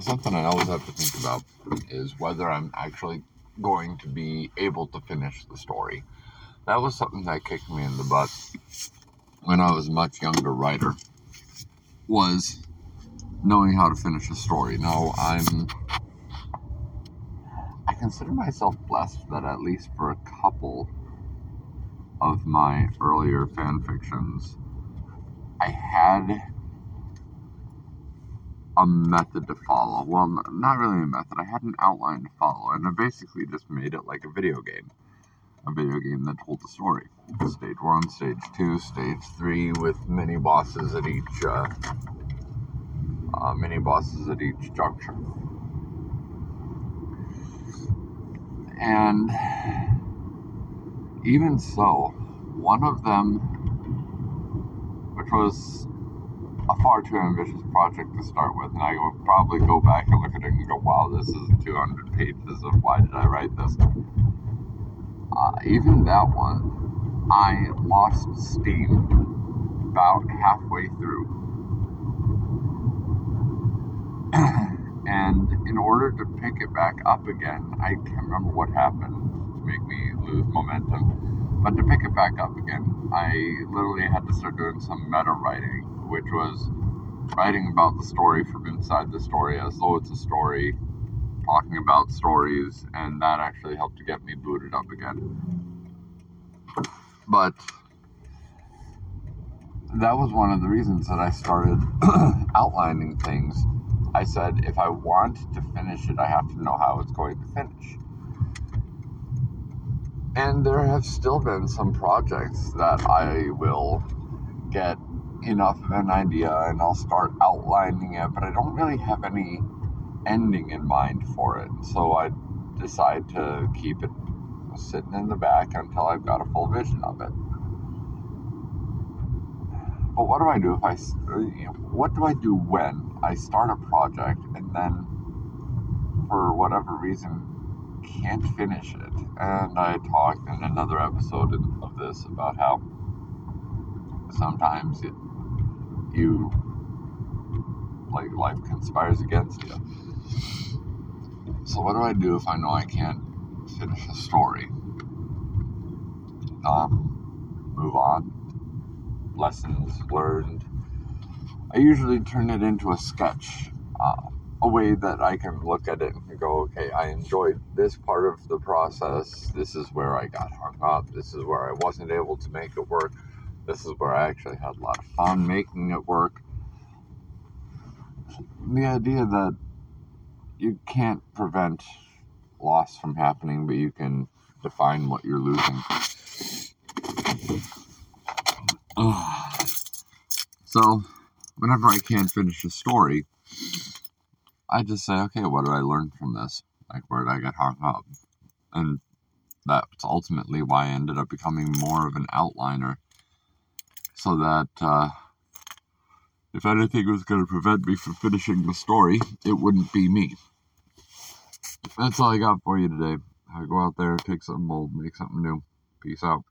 something I always have to think about is whether I'm actually going to be able to finish the story. That was something that kicked me in the butt when I was a much younger writer. Was knowing how to finish a story. Now I'm I consider myself blessed that at least for a couple of my earlier fan fictions, I had a method to follow. Well, not really a method. I had an outline to follow, and I basically just made it like a video game. A video game that told the story. Stage one, stage two, stage three, with mini bosses at each uh, uh, mini bosses at each juncture. And even so, one of them, which was a far too ambitious project to start with, and I would probably go back and look at it and go, wow, this is 200 pages of why did I write this? Uh, even that one, I lost steam about halfway through. and in order to pick it back up again, I can't remember what happened to make me lose momentum. But to pick it back up again, I literally had to start doing some meta writing, which was writing about the story from inside the story as though it's a story, talking about stories, and that actually helped to get me booted up again. But that was one of the reasons that I started outlining things I said if I want to finish it, I have to know how it's going to finish. And there have still been some projects that I will get enough of an idea and I'll start outlining it, but I don't really have any ending in mind for it. So I decide to keep it sitting in the back until I've got a full vision of it. But what do I do if I, uh, you know, what do I do when I start a project and then, for whatever reason, can't finish it? And I talked in another episode of this about how sometimes it, you, like, life conspires against you. So, what do I do if I know I can't finish a story? Um, move on lessons learned. I usually turn it into a sketch, uh, a way that I can look at it and go, okay, I enjoyed this part of the process. This is where I got hung up. This is where I wasn't able to make it work. This is where I actually had a lot of fun making it work. The idea that you can't prevent loss from happening, but you can define what you're losing. so, whenever I can't finish a story, I just say, okay, what did I learn from this? Like, where did I get hung up? And that's ultimately why I ended up becoming more of an outliner. So that uh, if anything was going to prevent me from finishing the story, it wouldn't be me. That's all I got for you today. I go out there, take something old, make something new. Peace out.